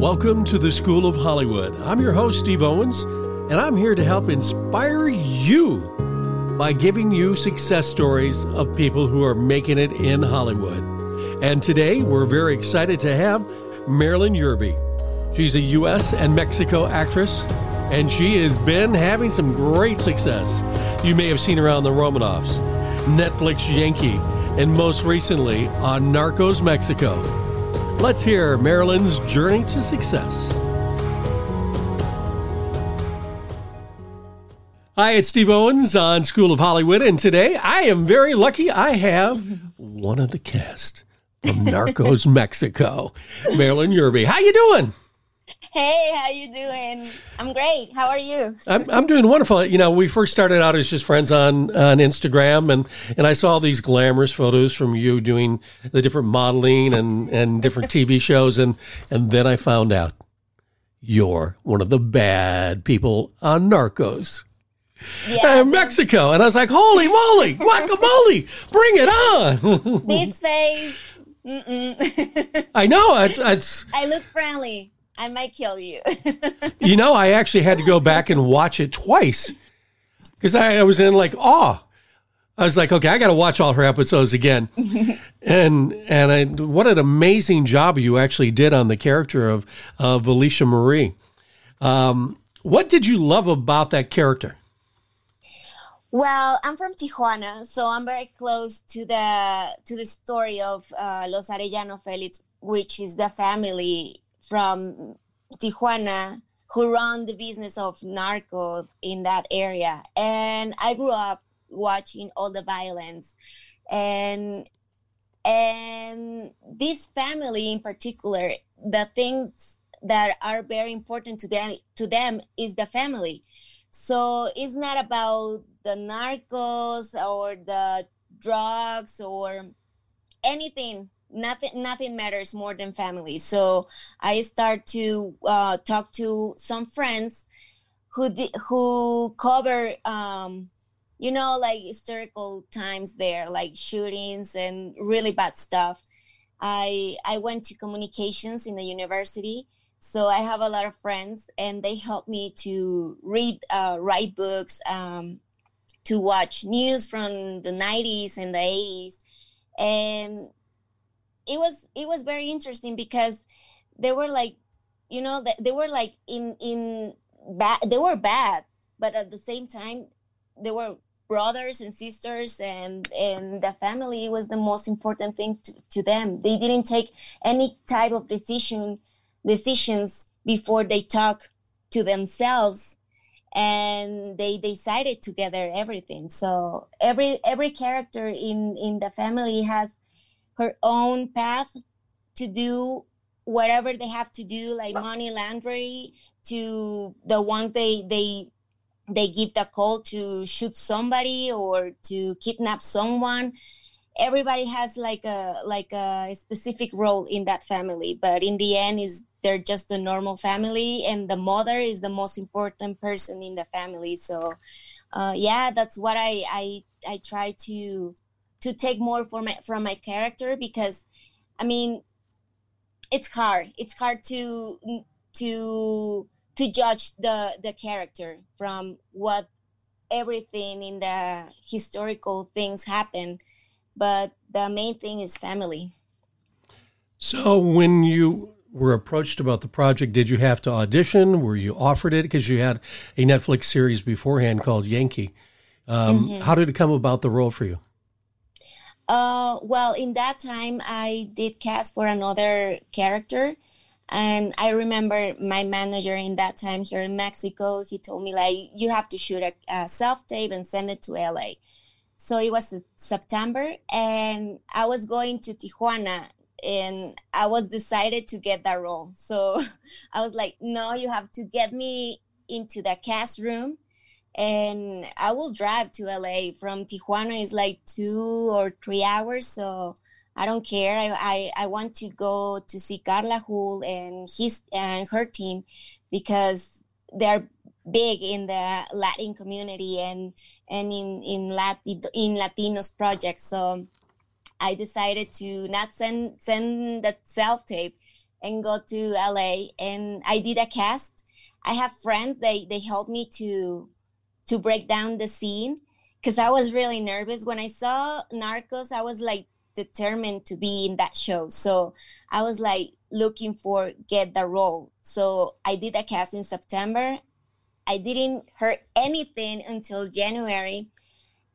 Welcome to the School of Hollywood. I'm your host, Steve Owens, and I'm here to help inspire you by giving you success stories of people who are making it in Hollywood. And today we're very excited to have Marilyn Uribe. She's a U.S. and Mexico actress, and she has been having some great success. You may have seen her on The Romanovs, Netflix Yankee, and most recently on Narcos Mexico. Let's hear Marilyn's journey to success. Hi, it's Steve Owens on School of Hollywood, and today I am very lucky I have one of the cast from Narcos Mexico, Marilyn Uribe. How you doing? Hey, how you doing? I'm great. How are you? I'm, I'm doing wonderful. You know, we first started out as just friends on on Instagram, and and I saw these glamorous photos from you doing the different modeling and and different TV shows, and and then I found out you're one of the bad people on Narcos. Yeah, Uh, Mexico, and I was like, "Holy moly, guacamole! Bring it on!" this face. I know it's, it's I look friendly. I might kill you. you know I actually had to go back and watch it twice because I, I was in like awe. I was like, okay, I got to watch all her episodes again, and and I, what an amazing job you actually did on the character of of Alicia Marie. Um, what did you love about that character? well, I'm from Tijuana, so I'm very close to the to the story of uh, Los Arellano Felix, which is the family from Tijuana who run the business of narco in that area. And I grew up watching all the violence. And and this family in particular the things that are very important to them to them is the family. So it's not about the narcos or the drugs or anything nothing nothing matters more than family. So i start to uh, talk to some friends who di- who cover um, you know like historical times there like shootings and really bad stuff. I i went to communications in the university. So i have a lot of friends and they help me to read uh, write books um, to watch news from the 90s and the 80s and it was it was very interesting because they were like you know they, were like in in bad they were bad but at the same time they were brothers and sisters and and the family was the most important thing to, to them. They didn't take any type of decision decisions before they talk to themselves and they decided together everything. So every every character in in the family has her own path to do whatever they have to do like money laundry to the ones they they they give the call to shoot somebody or to kidnap someone. Everybody has like a like a specific role in that family but in the end is they're just a normal family and the mother is the most important person in the family. So uh, yeah that's what i i i try to to take more from my from my character because i mean it's hard it's hard to to to judge the the character from what everything in the historical things happen but the main thing is family So when you were approached about the project, did you have to audition? Were you offered it because you had a Netflix series beforehand called Yankee? Um, Mhm. How did it come about the role for you? Uh, well, in that time, I did cast for another character, and I remember my manager in that time here in Mexico. He told me like, you have to shoot a, a self tape and send it to LA. So it was September, and I was going to Tijuana, and I was decided to get that role. So I was like, no, you have to get me into the cast room and I will drive to LA from Tijuana is like two or three hours, so I don't care. I, I, I want to go to see Carla Hool and his and her team because they're big in the Latin community and and in in Latin in Latinos projects. So I decided to not send send that self tape and go to LA and I did a cast. I have friends they they helped me to to break down the scene because I was really nervous when I saw Narcos. I was like determined to be in that show, so I was like looking for get the role. So I did a cast in September. I didn't hear anything until January,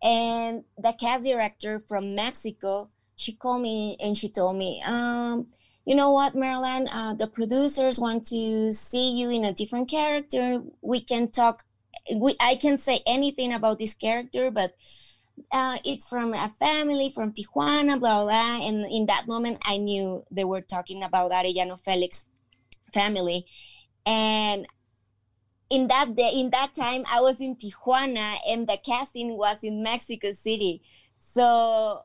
and the cast director from Mexico she called me and she told me, um, you know what, Marilyn, uh, the producers want to see you in a different character. We can talk. We I can say anything about this character, but uh, it's from a family from Tijuana, blah, blah blah. And in that moment, I knew they were talking about Arellano Felix family, and in that day, in that time, I was in Tijuana, and the casting was in Mexico City. So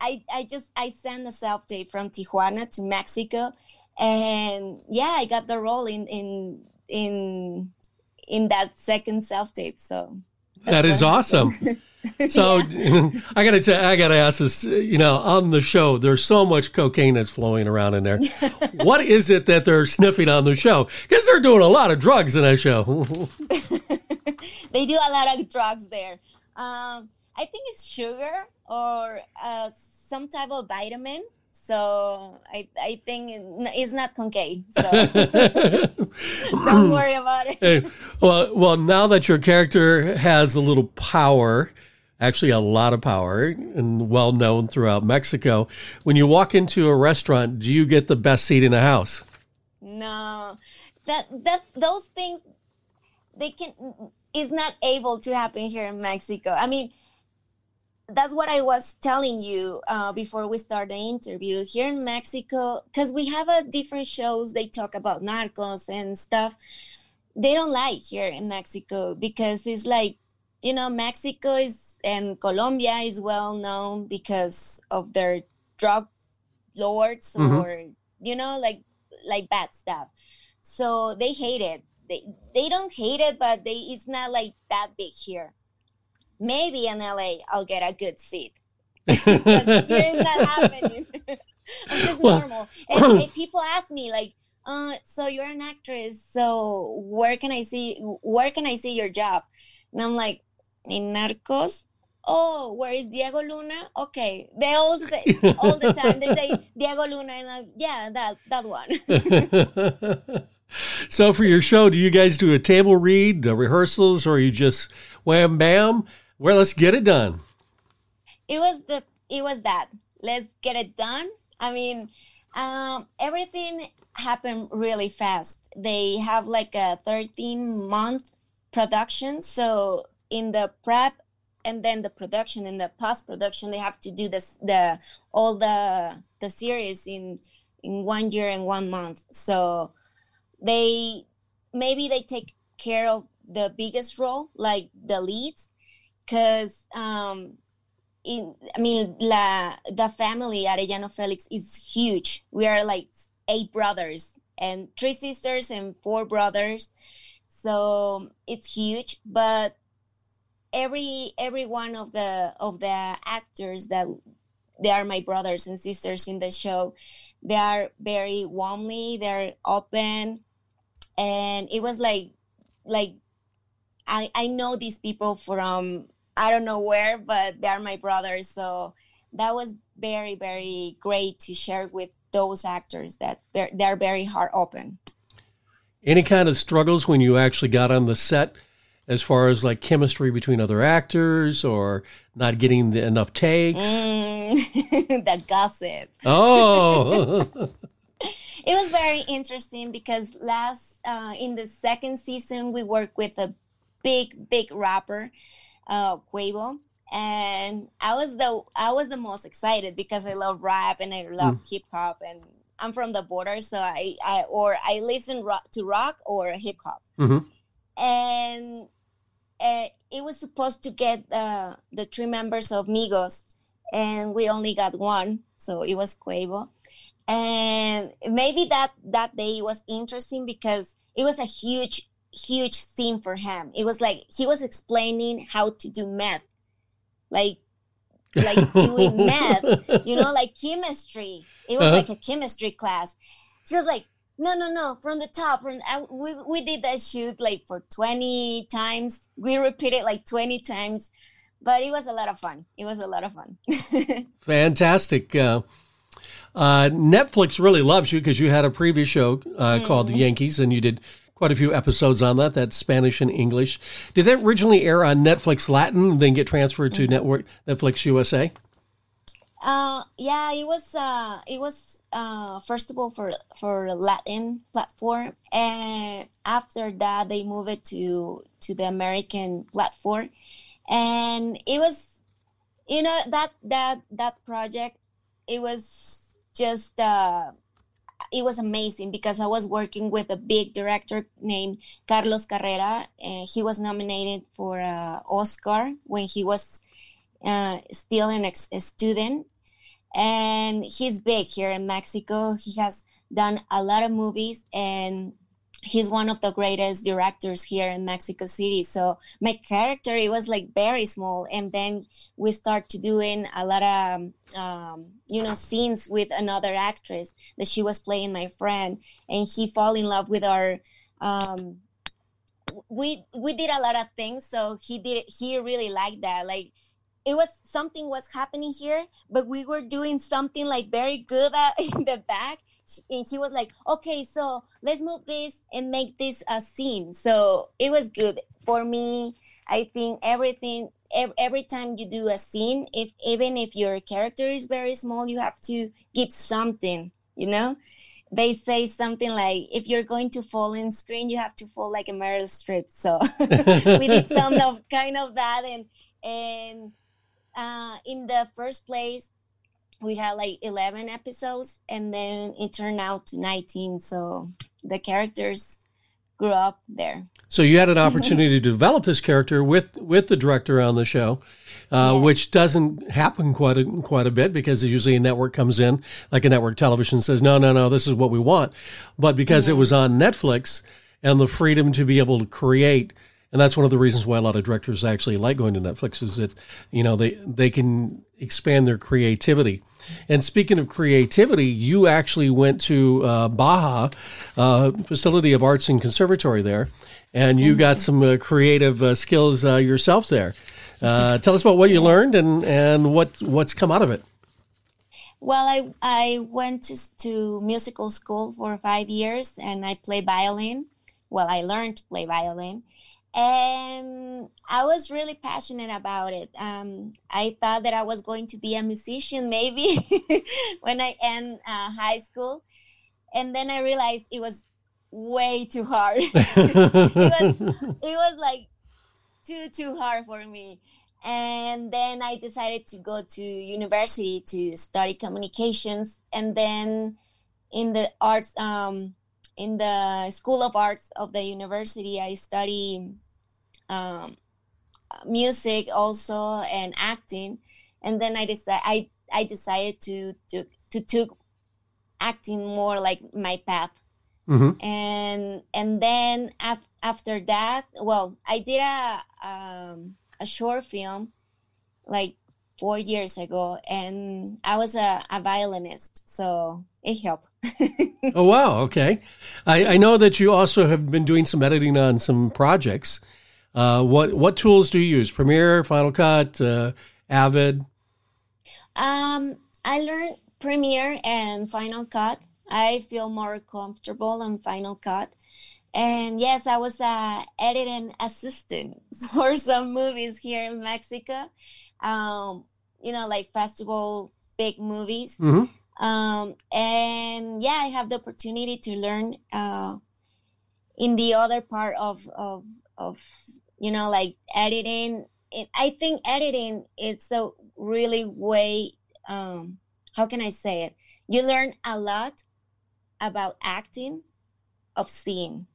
I, I just I sent a self tape from Tijuana to Mexico, and yeah, I got the role in in in in that second self tape. So that is awesome. so yeah. I gotta tell, I gotta ask this. You know, on the show, there's so much cocaine that's flowing around in there. what is it that they're sniffing on the show? Because they're doing a lot of drugs in that show. they do a lot of drugs there. Um, I think it's sugar or uh, some type of vitamin. So I, I think it's not cocaine. So don't worry about it. Hey, well, well, now that your character has a little power, actually a lot of power, and well known throughout Mexico, when you walk into a restaurant, do you get the best seat in the house? No, that that those things they can is not able to happen here in Mexico. I mean that's what I was telling you uh, before we start the interview. Here in Mexico, because we have a different shows, they talk about narcos and stuff. They don't like here in Mexico because it's like, you know, Mexico is and Colombia is well known because of their drug lords mm-hmm. or you know, like like bad stuff. So they hate it. They they don't hate it, but they it's not like that big here maybe in LA I'll get a good seat. here is not happening. I'm just well, normal. And if people ask me like, uh, so you're an actress, so where can I see where can I see your job? And I'm like, in Narcos. Oh, where is Diego Luna? Okay, they all say all the time. They say Diego Luna, and I'm, yeah, that that one. so for your show, do you guys do a table read, rehearsals, or you just wham bam? Well, let's get it done. It was the it was that. Let's get it done. I mean, um, everything happened really fast. They have like a 13 month production. So in the prep and then the production and the post production, they have to do this the all the the series in in one year and one month. So they maybe they take care of the biggest role, like the leads, because um, in I mean la the family Arellano Felix is huge. We are like eight brothers and three sisters and four brothers, so it's huge. But every every one of the of the actors that they are my brothers and sisters in the show, they are very warmly, they're open, and it was like like I I know these people from I don't know where, but they are my brothers. So that was very, very great to share with those actors that they're, they're very heart open. Any kind of struggles when you actually got on the set as far as like chemistry between other actors or not getting the, enough takes? Mm, the gossip. Oh. it was very interesting because last uh, in the second season we worked with a big big rapper uh, Quavo, and I was the I was the most excited because I love rap and I love mm. hip hop and I'm from the border, so I, I or I listen rock, to rock or hip hop, mm-hmm. and uh, it was supposed to get uh, the three members of Migos, and we only got one, so it was Quavo, and maybe that that day was interesting because it was a huge huge scene for him. It was like he was explaining how to do math, like like doing math, you know, like chemistry. It was uh-huh. like a chemistry class. he was like, no, no, no, from the top. From uh, we we did that shoot like for twenty times. We repeated like twenty times, but it was a lot of fun. It was a lot of fun. Fantastic. Uh, uh, Netflix really loves you because you had a previous show uh, mm. called The Yankees, and you did quite a few episodes on that. That's Spanish and English. Did that originally air on Netflix Latin, then get transferred to mm-hmm. network Netflix USA? Uh, yeah, it was. Uh, it was uh, first of all for for Latin platform, and after that they moved it to to the American platform, and it was, you know, that that that project, it was just. Uh, it was amazing because I was working with a big director named Carlos Carrera, and he was nominated for an Oscar when he was uh, still an ex- a student. And he's big here in Mexico. He has done a lot of movies and he's one of the greatest directors here in Mexico City. So my character it was like very small, and then we start to doing a lot of um, you know scenes with another actress that she was playing my friend, and he fall in love with our. Um, we we did a lot of things, so he did he really liked that like it was something was happening here but we were doing something like very good at, in the back and he was like okay so let's move this and make this a scene. So it was good. For me i think everything every time you do a scene if even if your character is very small you have to give something you know? They say something like if you're going to fall in screen you have to fall like a Meryl Streep. So we did some of kind of that and and uh, in the first place we had like 11 episodes and then it turned out to 19 so the characters grew up there so you had an opportunity to develop this character with with the director on the show uh, yes. which doesn't happen quite a, quite a bit because usually a network comes in like a network television says no no no this is what we want but because mm-hmm. it was on netflix and the freedom to be able to create and that's one of the reasons why a lot of directors actually like going to Netflix is that you know they they can expand their creativity. And speaking of creativity, you actually went to uh, Baja, uh, facility of arts and conservatory there, and you got some uh, creative uh, skills uh, yourself there. Uh, tell us about what you learned and and what what's come out of it. Well, I I went to, to musical school for five years and I play violin. Well, I learned to play violin and I was really passionate about it. Um, I thought that I was going to be a musician maybe when I end uh, high school, and then I realized it was way too hard. it was it was like too too hard for me, and then I decided to go to university to study communications, and then in the arts um, in the School of Arts of the university, I study um, music also and acting. And then I decided I, I decided to to to took acting more like my path. Mm-hmm. And and then af- after that, well, I did a um, a short film like four years ago, and I was a, a violinist, so it helped. oh wow! Okay, I, I know that you also have been doing some editing on some projects. Uh, what what tools do you use? Premiere, Final Cut, uh, Avid. Um, I learned Premiere and Final Cut. I feel more comfortable on Final Cut. And yes, I was a editing assistant for some movies here in Mexico. Um, you know, like festival big movies. Mm-hmm. Um, and yeah, I have the opportunity to learn uh, in the other part of, of, of you know, like editing. It, I think editing it's a really way. Um, how can I say it? You learn a lot about acting, of seeing,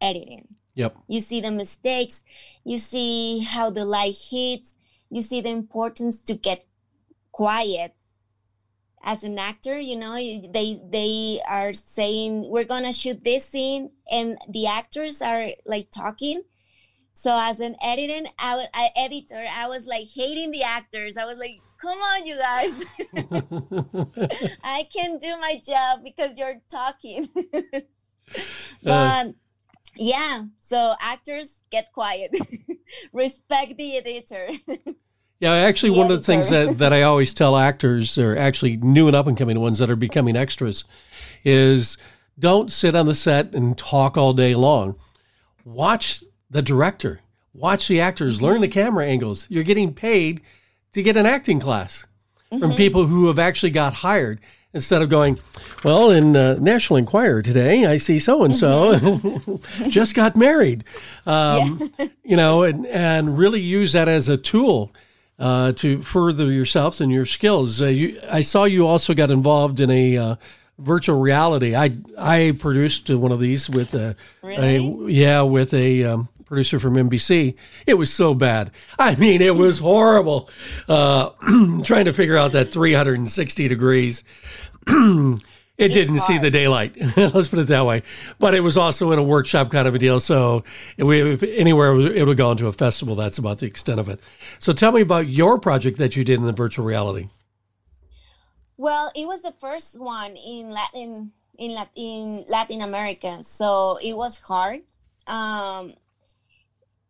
editing. Yep. You see the mistakes. You see how the light hits. You see the importance to get quiet as an actor you know they they are saying we're gonna shoot this scene and the actors are like talking So as an editing I, I, editor, I was like hating the actors. I was like, "Come on, you guys! I can do my job because you're talking." but uh, yeah, so actors get quiet, respect the editor. Yeah, actually, the one editor. of the things that, that I always tell actors, or actually new and up and coming ones that are becoming extras, is don't sit on the set and talk all day long. Watch the director, watch the actors, mm-hmm. learn the camera angles. You're getting paid to get an acting class mm-hmm. from people who have actually got hired instead of going, well, in uh, National Enquirer today, I see so and so just got married. Um, yeah. you know, and, and really use that as a tool uh, to further yourselves and your skills. Uh, you, I saw you also got involved in a uh, virtual reality. I I produced one of these with a, really? a yeah with a um, producer from NBC. It was so bad. I mean, it was horrible. Uh, trying to figure out that 360 degrees. it it's didn't hard. see the daylight. Let's put it that way. But it was also in a workshop kind of a deal. So if, we, if anywhere it would go into a festival, that's about the extent of it. So tell me about your project that you did in the virtual reality. Well, it was the first one in Latin in Latin, Latin America, so it was hard. Um,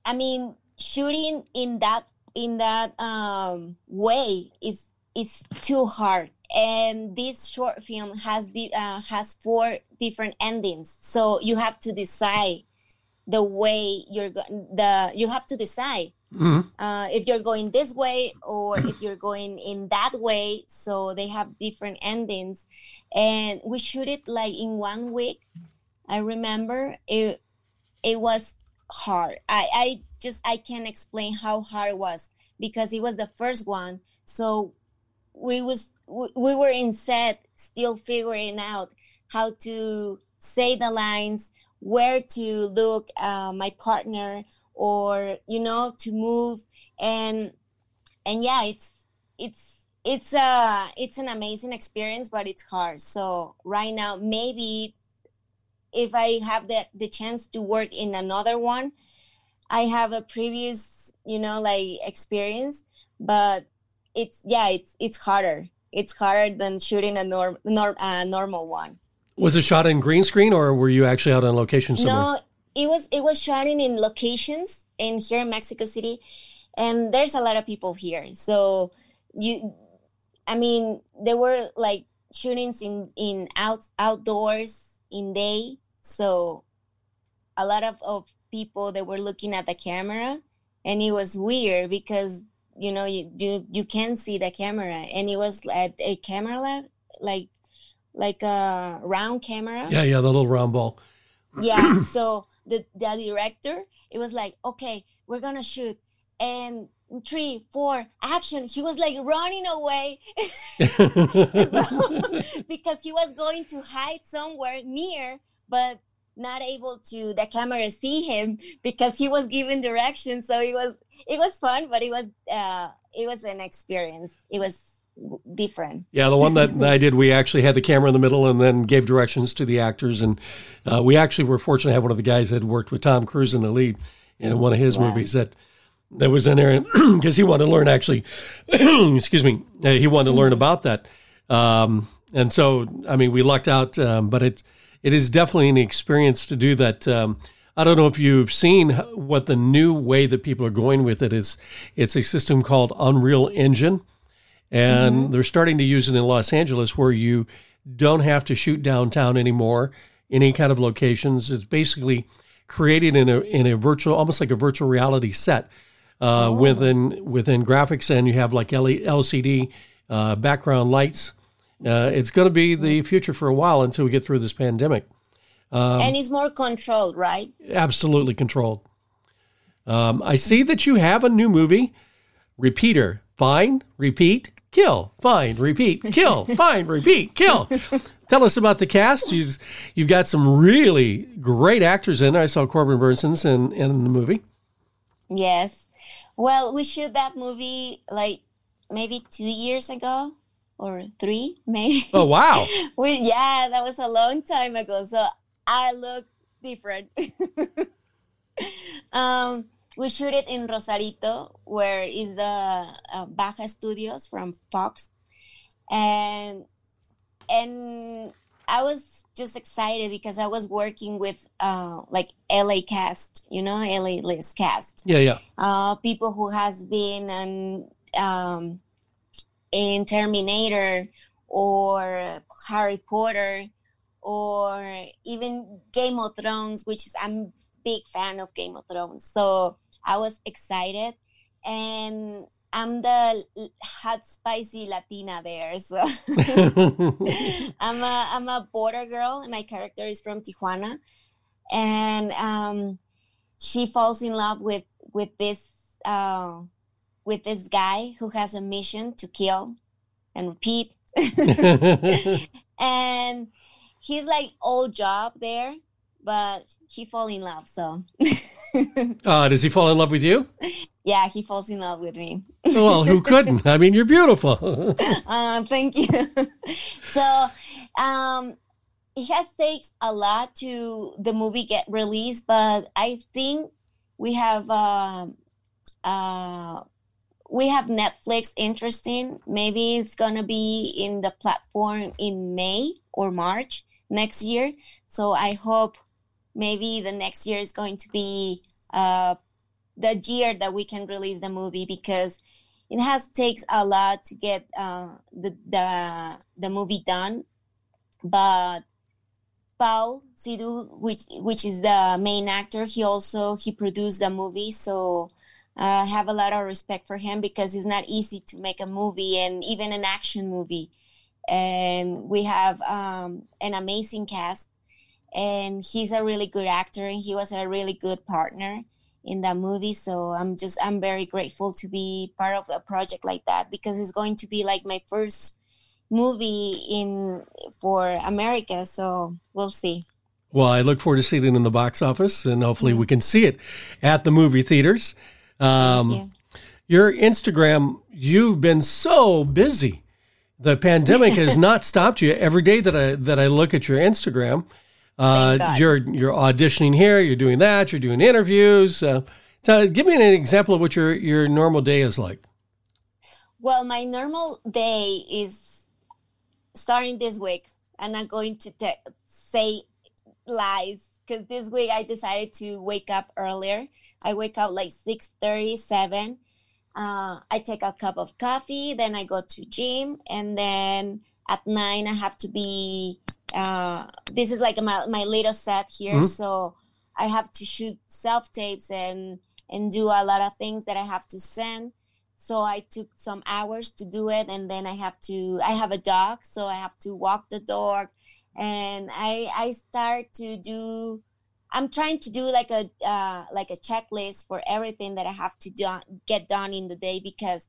I mean, shooting in that in that um, way is is too hard. And this short film has the uh, has four different endings, so you have to decide the way you're going. The you have to decide mm-hmm. uh, if you're going this way or if you're going in that way. So they have different endings, and we shoot it like in one week. I remember it. It was hard. I, I just I can't explain how hard it was because it was the first one. So we was we were in set still figuring out how to say the lines, where to look uh, my partner, or you know to move and and yeah, it's it's it's a it's an amazing experience, but it's hard. So right now maybe if I have the, the chance to work in another one, I have a previous, you know, like experience, but it's yeah, it's it's harder. It's harder than shooting a norm, norm uh, normal one. Was it shot in green screen or were you actually out on location somewhere? No, it was it was shot in locations in here in Mexico City, and there's a lot of people here. So you, I mean, there were like shootings in in out outdoors in day so a lot of, of people that were looking at the camera and it was weird because you know you you, you can see the camera and it was at a camera like like a round camera. Yeah yeah the little round ball. Yeah so the the director it was like okay we're gonna shoot. And three four action he was like running away. So, because he was going to hide somewhere near but not able to the camera see him because he was giving directions. So it was it was fun but it was uh it was an experience. It was different. Yeah the one that i did we actually had the camera in the middle and then gave directions to the actors. And uh, we actually were fortunate to have one of the guys that worked with tom cruise in the lead in one of his wow. movies that that was in there because he wanted to learn actually excuse me uh, he wanted to learn about that. Um, and so i mean we lucked out um, but it's it is definitely an experience to do that. Um, I don't know if you've seen what the new way that people are going with it is. It's a system called Unreal Engine, and mm-hmm. they're starting to use it in Los Angeles, where you don't have to shoot downtown anymore. Any kind of locations. It's basically created in a in a virtual, almost like a virtual reality set uh, oh. within within graphics, and you have like LCD uh, background lights uh, it's going to be the future for a while until we get through this pandemic. Um, and it's more controlled, right? Absolutely controlled. Um, I see that you have a new movie, Repeater. Fine, repeat, kill. Fine, repeat, kill. Fine, repeat, kill. Tell us about the cast. You've, you've got some really great actors in. I saw Corbin Bernsen's in, in the movie. Yes. Well, we shoot that movie like maybe two years ago or three, maybe. Oh wow! we yeah, that was a long time ago. So I look different. um, we shoot it in Rosarito, where is the uh, Baja Studios from Fox, and and I was just excited because I was working with uh, like LA cast, you know, LA list cast. Yeah, yeah. Uh, people who has been in, um, in Terminator or Harry Potter or even Game of Thrones, which is I'm big fan of Game of Thrones. So I was excited and I'm the hot spicy Latina there. So I'm a I'm a border girl and my character is from Tijuana. And um, she falls in love with with this uh, with this guy who has a mission to kill and repeat. and he's like old job there, but he fall in love. So, uh, does he fall in love with you? Yeah, he falls in love with me. well, who couldn't? I mean, you're beautiful. uh, thank you. so, um, it has takes a lot to the movie get released, but I think we have uh, uh, we have Netflix interesting. Maybe it's gonna be in the platform in May or March next year. So I hope maybe the next year is going to be uh, the year that we can release the movie because it has takes a lot to get uh, the, the the movie done. But Paul Sidhu, which which is the main actor, he also he produced the movie, so uh, have a lot of respect for him because it's not easy to make a movie and even an action movie. And we have um, an amazing cast and he's a really good actor and he was a really good partner in that movie. So i'm just i'm very grateful to be part of a project like that because it's going to be like my first movie in for america. So we'll see. Well i look forward to seeing it in the box office and hopefully we can see it at the movie theaters um, you. your instagram you've been so busy the pandemic has not stopped you. Every day that I that I look at your Instagram, uh, you're you're auditioning here, you're doing that, you're doing interviews. Uh, so give me an example of what your your normal day is like. Well, my normal day is starting this week. and I'm not going to te- say lies because this week I decided to wake up earlier. I wake up like six thirty seven uh, I take a cup of coffee, then I go to gym, and then at nine I have to be. Uh, this is like my my little set here, mm-hmm. so I have to shoot self tapes and and do a lot of things that I have to send. So I took some hours to do it, and then I have to. I have a dog, so I have to walk the dog, and I I start to do I'm trying to do like a uh, like a checklist for everything that I have to do, get done in the day because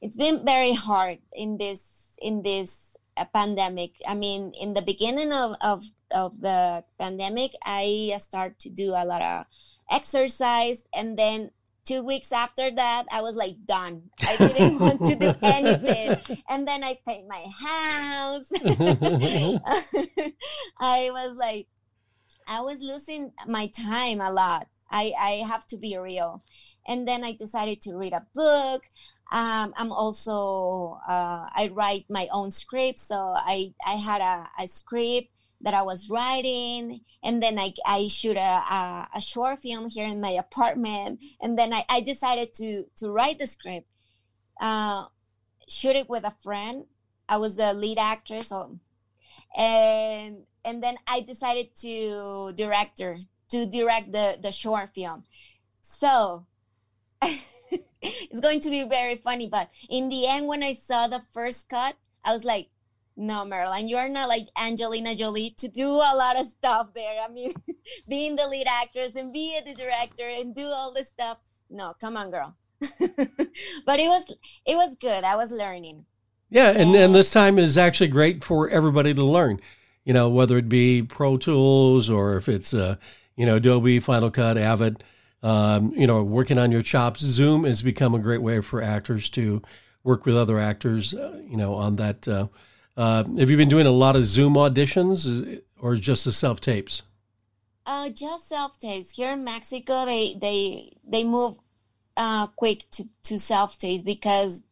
it's been very hard in this in this uh, pandemic. I mean, in the beginning of, of of the pandemic, I start to do a lot of exercise, and then two weeks after that, I was like done. I didn't want to do anything, and then I paint my house. I was like I was losing my time a lot. I, I have to be real. And then I decided to read a book. Um, I'm also, uh, I write my own script. So I, I had a, a script that I was writing. And then I, I shoot a, a, a short film here in my apartment. And then I, I decided to, to write the script, uh, shoot it with a friend. I was the lead actress. So, and and then I decided to director to direct the the short film. So it's going to be very funny, but in the end, when I saw the first cut, I was like, "No, Marilyn, you're not like Angelina Jolie to do a lot of stuff there. I mean, being the lead actress and be the director and do all this stuff. No, come on, girl." but it was it was good. I was learning. Yeah, and, and this time is actually great for everybody to learn you know, whether it be Pro Tools or if it's, uh, you know, Adobe, Final Cut, Avid, um, you know, working on your chops. Zoom has become a great way for actors to work with other actors, uh, you know, on that. Uh, uh, have you been doing a lot of Zoom auditions or just the self tapes? Uh, just self tapes. Here in Mexico, they they they move uh, quick to, to self taste because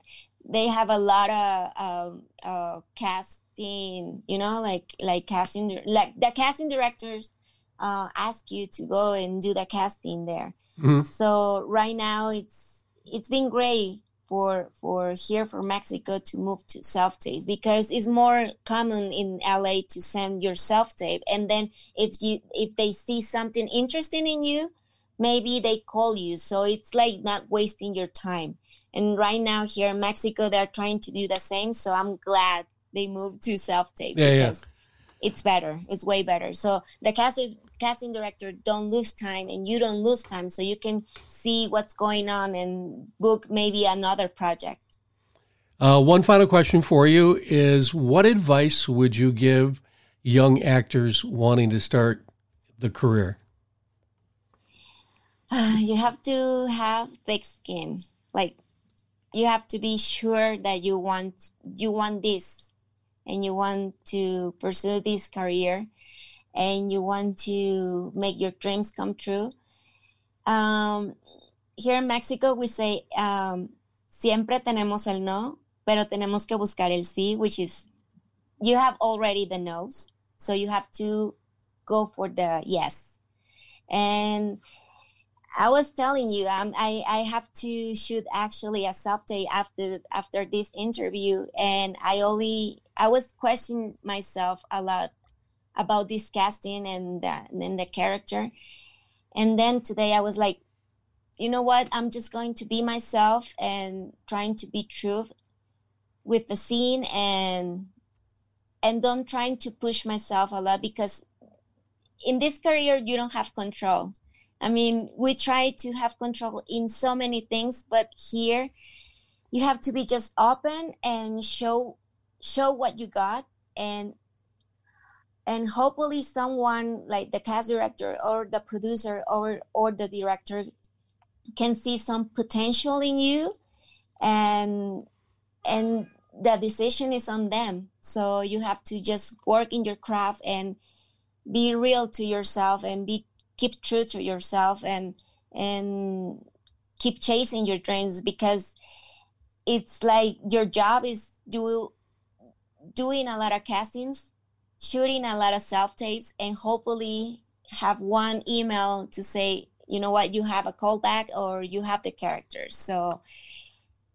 they have a lot of uh, uh, casting, you know, like like casting, like the casting directors uh, ask you to go and do the casting there. Mm-hmm. So right now it's it's been great for for here for Mexico to move to self tape because it's more common in LA to send your self tape and then if you if they see something interesting in you maybe they call you so it's like not wasting your time and right now here in Mexico they're trying to do the same so I'm glad they moved to self tape yeah, because yeah. it's better it's way better. So the casting casting director don't lose time and you don't lose time so you can see what's going on and book maybe another project. Uh, one final question for you is what advice would you give young actors wanting to start the career? Uh, you have to have thick skin like you have to be sure that you want you want this and you want to pursue this career and you want to make your dreams come true. Um, here in Mexico, we say, um, siempre tenemos el no, pero tenemos que buscar el sí, which is you have already the no's. So you have to go for the yes. And I was telling you, um, I, I have to shoot actually a soft day after after this interview, and I only I was questioning myself a lot about this casting and the, and the character. And then today I was like, you know what? I'm just going to be myself and trying to be true with the scene and and don't trying to push myself a lot because in this career you don't have control. I mean, we try to have control in so many things, but here you have to be just open and show show what you got and and hopefully someone like the cast director or the producer or or the director can see some potential in you and and the decision is on them. So you have to just work in your craft and be real to yourself and be keep true to yourself and and keep chasing your dreams because it's like your job is do doing a lot of castings shooting a lot of self tapes and hopefully have one email to say, you know what, you have a callback or you have the characters. So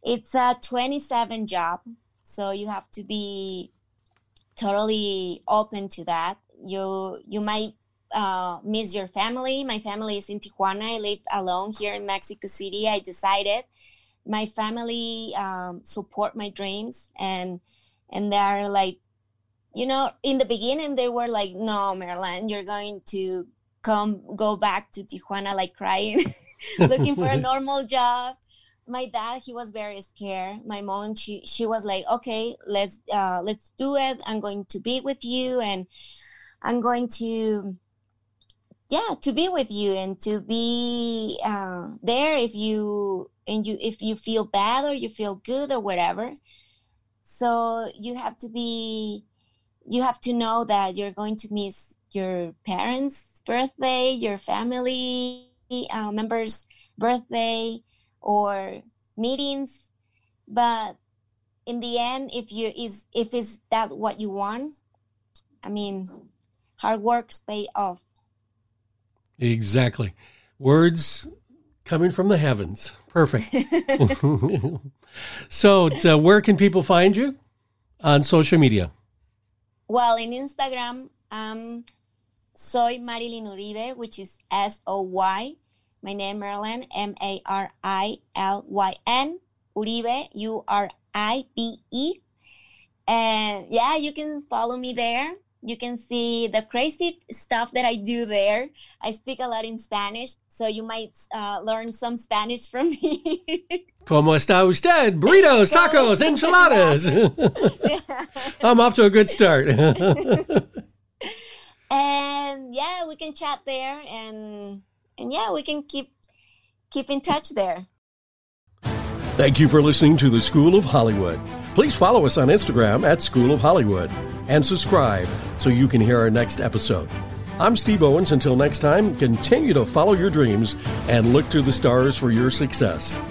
it's a 27 job. So you have to be totally open to that. You you might uh, miss your family. My family is in Tijuana. I live alone here in Mexico City. I decided my family um, support my dreams and and they're like you know, in the beginning they were like, "No, Marilyn, you're going to come go back to Tijuana like crying, looking for a normal job." My dad, he was very scared. My mom, she she was like, "Okay, let's uh, let's do it. I'm going to be with you, and I'm going to." Yeah to be with you and to be uh, there if you and you if you feel bad or you feel good or whatever so you have to be you have to know that you're going to miss your parents' birthday, your family uh, members' birthday, or meetings. But in the end, if you is if is that what you want, I mean, hard work's pay off. Exactly, words coming from the heavens. Perfect. so, uh, where can people find you on social media? Well, in Instagram, um, soy Marilyn Uribe, which is S O Y. My name Marilyn, M A R I L Y N. Uribe, U R I B E. And yeah, you can follow me there. You can see the crazy stuff that I do there. I speak a lot in Spanish, so you might uh, learn some Spanish from me. ¿Cómo está usted? Burritos, tacos, enchiladas. I'm off to a good start. and yeah, we can chat there, and and yeah, we can keep keep in touch there. Thank you for listening to the School of Hollywood. Please follow us on Instagram at School of Hollywood and subscribe so you can hear our next episode. I'm Steve Owens. Until next time, continue to follow your dreams and look to the stars for your success.